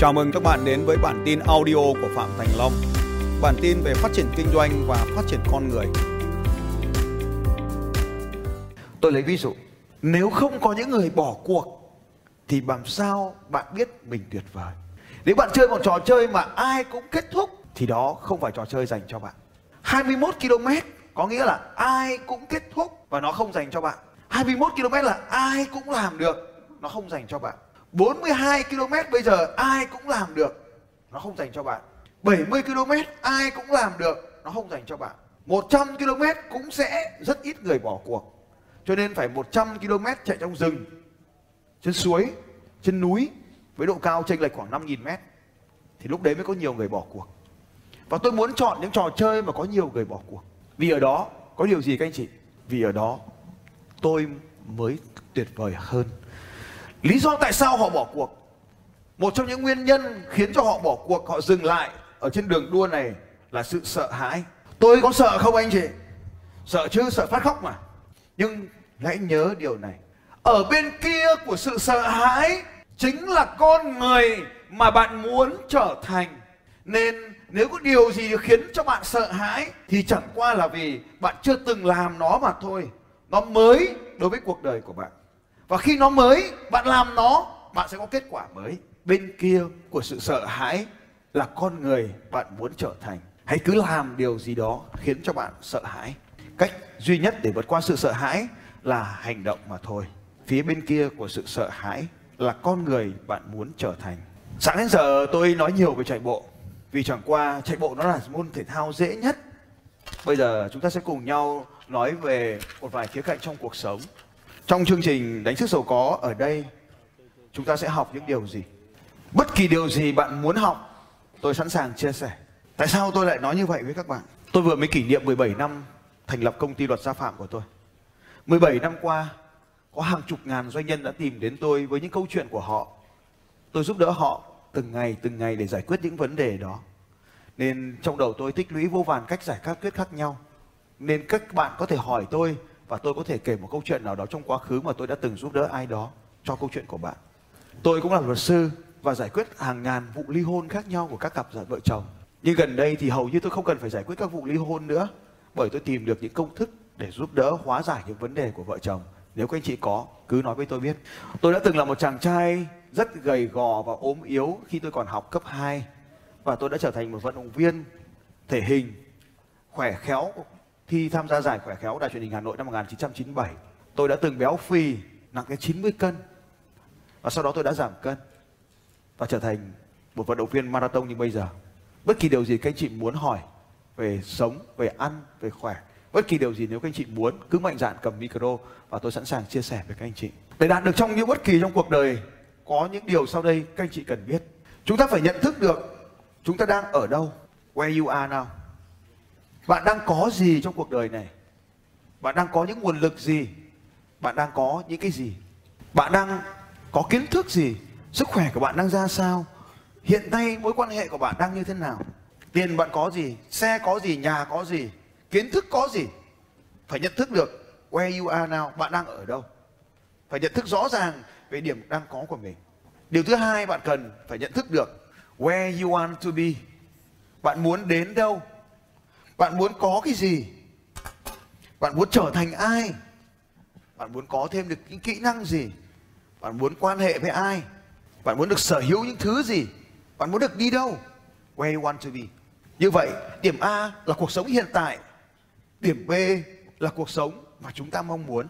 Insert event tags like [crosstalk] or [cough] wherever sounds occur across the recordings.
Chào mừng các bạn đến với bản tin audio của Phạm Thành Long. Bản tin về phát triển kinh doanh và phát triển con người. Tôi lấy ví dụ, nếu không có những người bỏ cuộc thì làm sao bạn biết mình tuyệt vời? Nếu bạn chơi một trò chơi mà ai cũng kết thúc thì đó không phải trò chơi dành cho bạn. 21 km có nghĩa là ai cũng kết thúc và nó không dành cho bạn. 21 km là ai cũng làm được, nó không dành cho bạn. 42 km bây giờ ai cũng làm được, nó không dành cho bạn. 70 km ai cũng làm được, nó không dành cho bạn. 100 km cũng sẽ rất ít người bỏ cuộc. Cho nên phải 100 km chạy trong rừng, trên suối, trên núi với độ cao chênh lệch khoảng 5.000 mét thì lúc đấy mới có nhiều người bỏ cuộc. Và tôi muốn chọn những trò chơi mà có nhiều người bỏ cuộc. Vì ở đó có điều gì các anh chị? Vì ở đó tôi mới tuyệt vời hơn. Lý do tại sao họ bỏ cuộc? Một trong những nguyên nhân khiến cho họ bỏ cuộc, họ dừng lại ở trên đường đua này là sự sợ hãi. Tôi có sợ không anh chị? Sợ chứ, sợ phát khóc mà. Nhưng hãy nhớ điều này. Ở bên kia của sự sợ hãi chính là con người mà bạn muốn trở thành. Nên nếu có điều gì khiến cho bạn sợ hãi thì chẳng qua là vì bạn chưa từng làm nó mà thôi. Nó mới đối với cuộc đời của bạn. Và khi nó mới, bạn làm nó, bạn sẽ có kết quả mới. Bên kia của sự sợ hãi là con người bạn muốn trở thành. Hãy cứ làm điều gì đó khiến cho bạn sợ hãi. Cách duy nhất để vượt qua sự sợ hãi là hành động mà thôi. Phía bên kia của sự sợ hãi là con người bạn muốn trở thành. Sáng đến giờ tôi nói nhiều về chạy bộ vì chẳng qua chạy bộ nó là môn thể thao dễ nhất. Bây giờ chúng ta sẽ cùng nhau nói về một vài khía cạnh trong cuộc sống. Trong chương trình đánh sức giàu có ở đây chúng ta sẽ học những điều gì? Bất kỳ điều gì bạn muốn học, tôi sẵn sàng chia sẻ. Tại sao tôi lại nói như vậy với các bạn? Tôi vừa mới kỷ niệm 17 năm thành lập công ty luật gia phạm của tôi. 17 năm qua, có hàng chục ngàn doanh nhân đã tìm đến tôi với những câu chuyện của họ. Tôi giúp đỡ họ từng ngày từng ngày để giải quyết những vấn đề đó. Nên trong đầu tôi tích lũy vô vàn cách giải các quyết khác nhau. Nên các bạn có thể hỏi tôi và tôi có thể kể một câu chuyện nào đó trong quá khứ mà tôi đã từng giúp đỡ ai đó cho câu chuyện của bạn. Tôi cũng là luật sư và giải quyết hàng ngàn vụ ly hôn khác nhau của các cặp vợ chồng. Nhưng gần đây thì hầu như tôi không cần phải giải quyết các vụ ly hôn nữa bởi tôi tìm được những công thức để giúp đỡ hóa giải những vấn đề của vợ chồng. Nếu các anh chị có, cứ nói với tôi biết. Tôi đã từng là một chàng trai rất gầy gò và ốm yếu khi tôi còn học cấp 2 và tôi đã trở thành một vận động viên thể hình khỏe khéo thi tham gia giải khỏe khéo đài truyền hình Hà Nội năm 1997. Tôi đã từng béo phì nặng cái 90 cân và sau đó tôi đã giảm cân và trở thành một vận động viên marathon như bây giờ. Bất kỳ điều gì các anh chị muốn hỏi về sống, về ăn, về khỏe, bất kỳ điều gì nếu các anh chị muốn cứ mạnh dạn cầm micro và tôi sẵn sàng chia sẻ với các anh chị. Để đạt được trong những bất kỳ trong cuộc đời có những điều sau đây các anh chị cần biết. Chúng ta phải nhận thức được chúng ta đang ở đâu, where you are now. Bạn đang có gì trong cuộc đời này? Bạn đang có những nguồn lực gì? Bạn đang có những cái gì? Bạn đang có kiến thức gì? Sức khỏe của bạn đang ra sao? Hiện nay mối quan hệ của bạn đang như thế nào? Tiền bạn có gì? Xe có gì? Nhà có gì? Kiến thức có gì? Phải nhận thức được where you are now, bạn đang ở đâu? Phải nhận thức rõ ràng về điểm đang có của mình. Điều thứ hai bạn cần phải nhận thức được where you want to be. Bạn muốn đến đâu? Bạn muốn có cái gì? Bạn muốn trở thành ai? Bạn muốn có thêm được những kỹ năng gì? Bạn muốn quan hệ với ai? Bạn muốn được sở hữu những thứ gì? Bạn muốn được đi đâu? Where you want to be. Như vậy, điểm A là cuộc sống hiện tại. Điểm B là cuộc sống mà chúng ta mong muốn.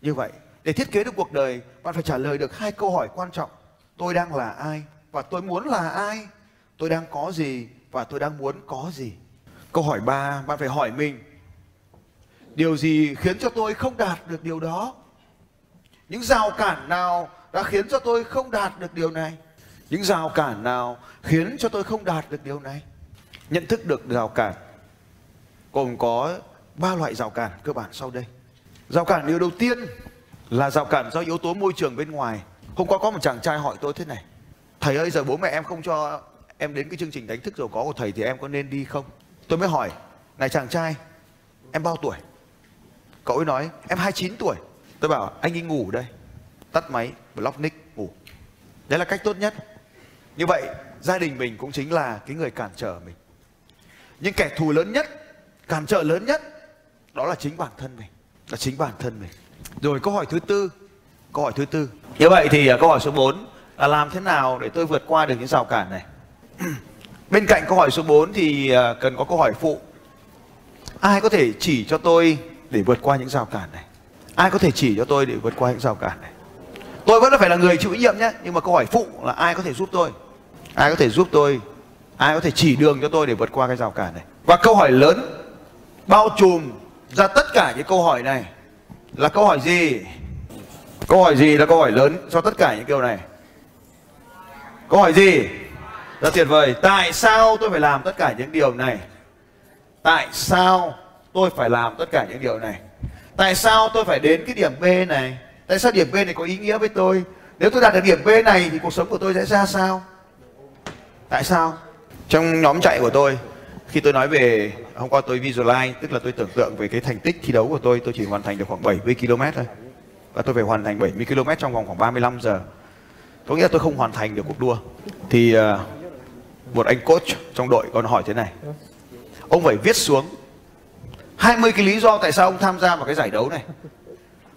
Như vậy, để thiết kế được cuộc đời, bạn phải trả lời được hai câu hỏi quan trọng. Tôi đang là ai? Và tôi muốn là ai? Tôi đang có gì? Và tôi đang muốn có gì? Câu hỏi 3, bạn phải hỏi mình. Điều gì khiến cho tôi không đạt được điều đó? Những rào cản nào đã khiến cho tôi không đạt được điều này? Những rào cản nào khiến cho tôi không đạt được điều này? Nhận thức được rào cản gồm có ba loại rào cản cơ bản sau đây. Rào cản điều đầu tiên là rào cản do yếu tố môi trường bên ngoài. Hôm qua có một chàng trai hỏi tôi thế này. Thầy ơi giờ bố mẹ em không cho em đến cái chương trình đánh thức giàu có của thầy thì em có nên đi không? Tôi mới hỏi, này chàng trai, em bao tuổi? Cậu ấy nói, em 29 tuổi. Tôi bảo, anh đi ngủ đây. Tắt máy, block nick, ngủ. Đấy là cách tốt nhất. Như vậy, gia đình mình cũng chính là cái người cản trở mình nhưng kẻ thù lớn nhất cản trở lớn nhất đó là chính bản thân mình là chính bản thân mình rồi câu hỏi thứ tư câu hỏi thứ tư như vậy thì uh, câu hỏi số 4 là làm thế nào để tôi vượt qua được những rào cản này [clears throat] bên cạnh câu hỏi số 4 thì à, cần có câu hỏi phụ. Ai có thể chỉ cho tôi để vượt qua những rào cản này? Ai có thể chỉ cho tôi để vượt qua những rào cản này? Tôi vẫn phải là người chịu trách nhiệm nhé, nhưng mà câu hỏi phụ là ai có thể giúp tôi? Ai có thể giúp tôi? Ai có thể chỉ đường cho tôi để vượt qua cái rào cản này? Và câu hỏi lớn, bao trùm ra tất cả những câu hỏi này là câu hỏi gì? Câu hỏi gì là câu hỏi lớn cho tất cả những câu này? Câu hỏi gì? Rất tuyệt vời. Tại sao tôi phải làm tất cả những điều này? Tại sao tôi phải làm tất cả những điều này? Tại sao tôi phải đến cái điểm b này? Tại sao điểm b này có ý nghĩa với tôi? Nếu tôi đạt được điểm b này thì cuộc sống của tôi sẽ ra sao? Tại sao? Trong nhóm chạy của tôi khi tôi nói về hôm qua tôi visualize tức là tôi tưởng tượng về cái thành tích thi đấu của tôi tôi chỉ hoàn thành được khoảng 70 km thôi. Và tôi phải hoàn thành 70 km trong vòng khoảng 35 giờ. Có nghĩa là tôi không hoàn thành được cuộc đua. Thì uh, một anh coach trong đội còn hỏi thế này. Ông phải viết xuống 20 cái lý do tại sao ông tham gia vào cái giải đấu này.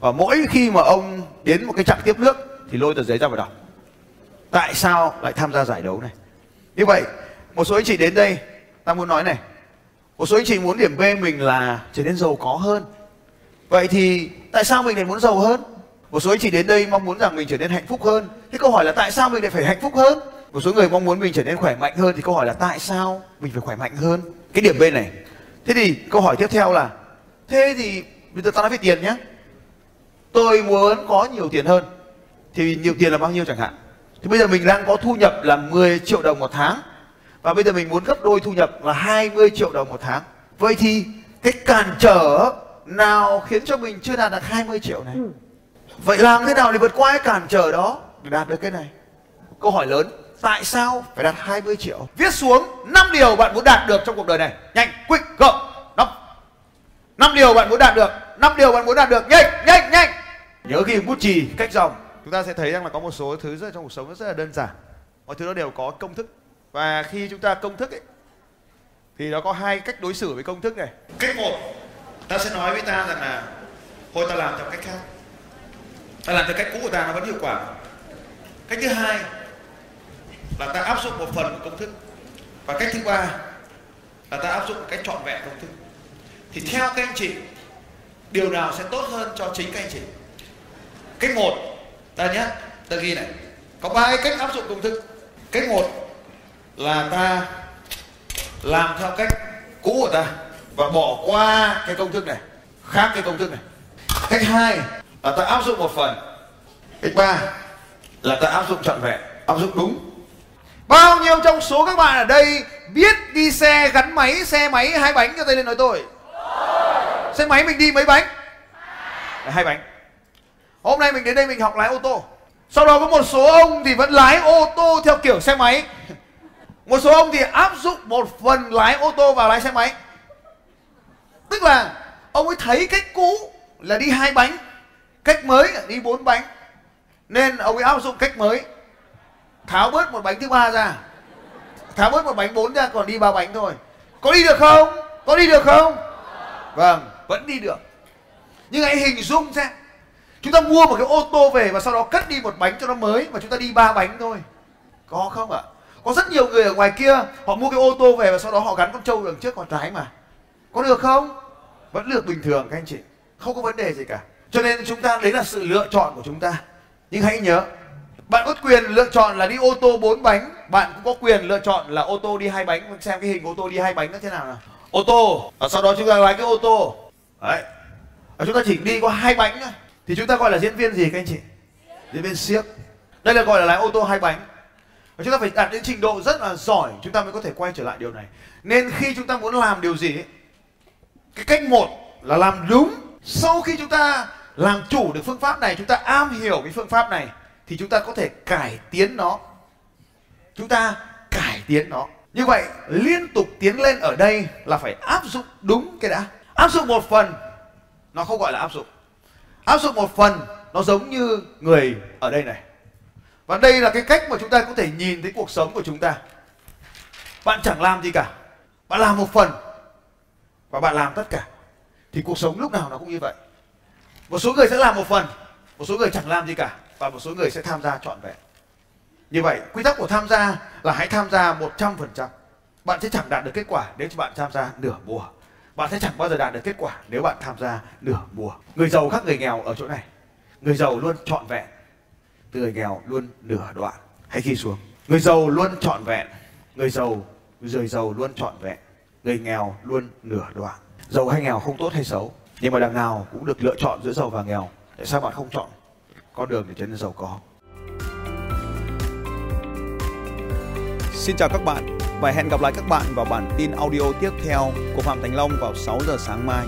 Và mỗi khi mà ông đến một cái chặng tiếp nước thì lôi tờ giấy ra và đọc, tại sao lại tham gia giải đấu này? Như vậy, một số anh chị đến đây, ta muốn nói này. Một số anh chị muốn điểm B mình là trở nên giàu có hơn. Vậy thì tại sao mình lại muốn giàu hơn? Một số anh chị đến đây mong muốn rằng mình trở nên hạnh phúc hơn. Thế câu hỏi là tại sao mình lại phải hạnh phúc hơn? Một số người mong muốn mình trở nên khỏe mạnh hơn thì câu hỏi là tại sao mình phải khỏe mạnh hơn? Cái điểm B này. Thế thì câu hỏi tiếp theo là thế thì bây giờ ta nói về tiền nhé tôi muốn có nhiều tiền hơn. Thì nhiều tiền là bao nhiêu chẳng hạn? Thì bây giờ mình đang có thu nhập là 10 triệu đồng một tháng. Và bây giờ mình muốn gấp đôi thu nhập là 20 triệu đồng một tháng. Vậy thì cái cản trở nào khiến cho mình chưa đạt được 20 triệu này? Vậy làm thế nào để vượt qua cái cản trở đó để đạt được cái này? Câu hỏi lớn tại sao? Phải đạt 20 triệu. Viết xuống 5 điều bạn muốn đạt được trong cuộc đời này. Nhanh quick go. Năm năm điều bạn muốn đạt được. Năm điều bạn muốn đạt được. Nhanh nhanh nhanh. Nhớ ghi bút chì cách dòng. Chúng ta sẽ thấy rằng là có một số thứ rất trong cuộc sống rất là đơn giản. Mọi thứ nó đều có công thức. Và khi chúng ta công thức ấy thì nó có hai cách đối xử với công thức này. Cách một ta sẽ nói với ta rằng là thôi ta làm theo cách khác. Ta làm theo cách cũ của ta nó vẫn hiệu quả. Cách thứ hai là ta áp dụng một phần của công thức. Và cách thứ ba là ta áp dụng một cách trọn vẹn công thức. Thì theo các anh chị, điều nào sẽ tốt hơn cho chính các anh chị? Cách một, ta nhé, ta ghi này. Có ba cách áp dụng công thức. Cách một là ta làm theo cách cũ của ta và bỏ qua cái công thức này, khác cái công thức này. Cách hai là ta áp dụng một phần. Cách ba là ta áp dụng trọn vẹn, áp dụng đúng bao nhiêu trong số các bạn ở đây biết đi xe gắn máy, xe máy hai bánh cho tay lên nói tôi? Xe máy mình đi mấy bánh? Hai bánh. Hôm nay mình đến đây mình học lái ô tô. Sau đó có một số ông thì vẫn lái ô tô theo kiểu xe máy. Một số ông thì áp dụng một phần lái ô tô vào lái xe máy. Tức là ông ấy thấy cách cũ là đi hai bánh, cách mới là đi bốn bánh. Nên ông ấy áp dụng cách mới tháo bớt một bánh thứ ba ra. Tháo bớt một bánh bốn ra, còn đi ba bánh thôi. Có đi được không? Có đi được không? Vâng vẫn đi được. Nhưng hãy hình dung xem, chúng ta mua một cái ô tô về và sau đó cất đi một bánh cho nó mới và chúng ta đi ba bánh thôi. Có không ạ? Có rất nhiều người ở ngoài kia, họ mua cái ô tô về và sau đó họ gắn con trâu đằng trước, con trái mà. Có được không? Vẫn được bình thường, các anh chị. Không có vấn đề gì cả. Cho nên chúng ta, đấy là sự lựa chọn của chúng ta. Nhưng hãy nhớ bạn có quyền lựa chọn là đi ô tô bốn bánh. Bạn cũng có quyền lựa chọn là ô tô đi hai bánh. Xem cái hình ô tô đi hai bánh nó thế nào nào. Ô tô và sau đó chúng ta lái cái ô tô. Đấy. Và chúng ta chỉ đi có hai bánh thôi. Thì chúng ta gọi là diễn viên gì các anh chị? Diễn viên siếc. Đây là gọi là lái ô tô hai bánh. Và chúng ta phải đạt đến trình độ rất là giỏi, chúng ta mới có thể quay trở lại điều này. Nên khi chúng ta muốn làm điều gì cái cách một là làm đúng. Sau khi chúng ta làm chủ được phương pháp này, chúng ta am hiểu cái phương pháp này thì chúng ta có thể cải tiến nó. Chúng ta cải tiến nó. Như vậy, liên tục tiến lên ở đây là phải áp dụng đúng cái đã. Áp dụng một phần, nó không gọi là áp dụng. Áp dụng một phần, nó giống như người ở đây này. Và đây là cái cách mà chúng ta có thể nhìn thấy cuộc sống của chúng ta. Bạn chẳng làm gì cả. Bạn làm một phần, và bạn làm tất cả. Thì cuộc sống lúc nào nó cũng như vậy. Một số người sẽ làm một phần, một số người chẳng làm gì cả và một số người sẽ tham gia trọn vẹn. Như vậy, quy tắc của tham gia là hãy tham gia một trăm phần trăm. Bạn sẽ chẳng đạt được kết quả nếu bạn tham gia nửa mùa. Bạn sẽ chẳng bao giờ đạt được kết quả nếu bạn tham gia nửa mùa. Người giàu khác người nghèo ở chỗ này. Người giàu luôn trọn vẹn. Người nghèo luôn nửa đoạn. Hãy ghi xuống. Người giàu luôn trọn vẹn. Người giàu người giàu luôn trọn vẹn. Người nghèo luôn nửa đoạn. Giàu hay nghèo không tốt hay xấu, nhưng mà đằng nào cũng được lựa chọn giữa giàu và nghèo. Tại sao bạn không chọn? Con đường để trở nên giàu có Xin chào các bạn và hẹn gặp lại các bạn vào bản tin audio tiếp theo của Phạm Thành Long vào 6 giờ sáng mai.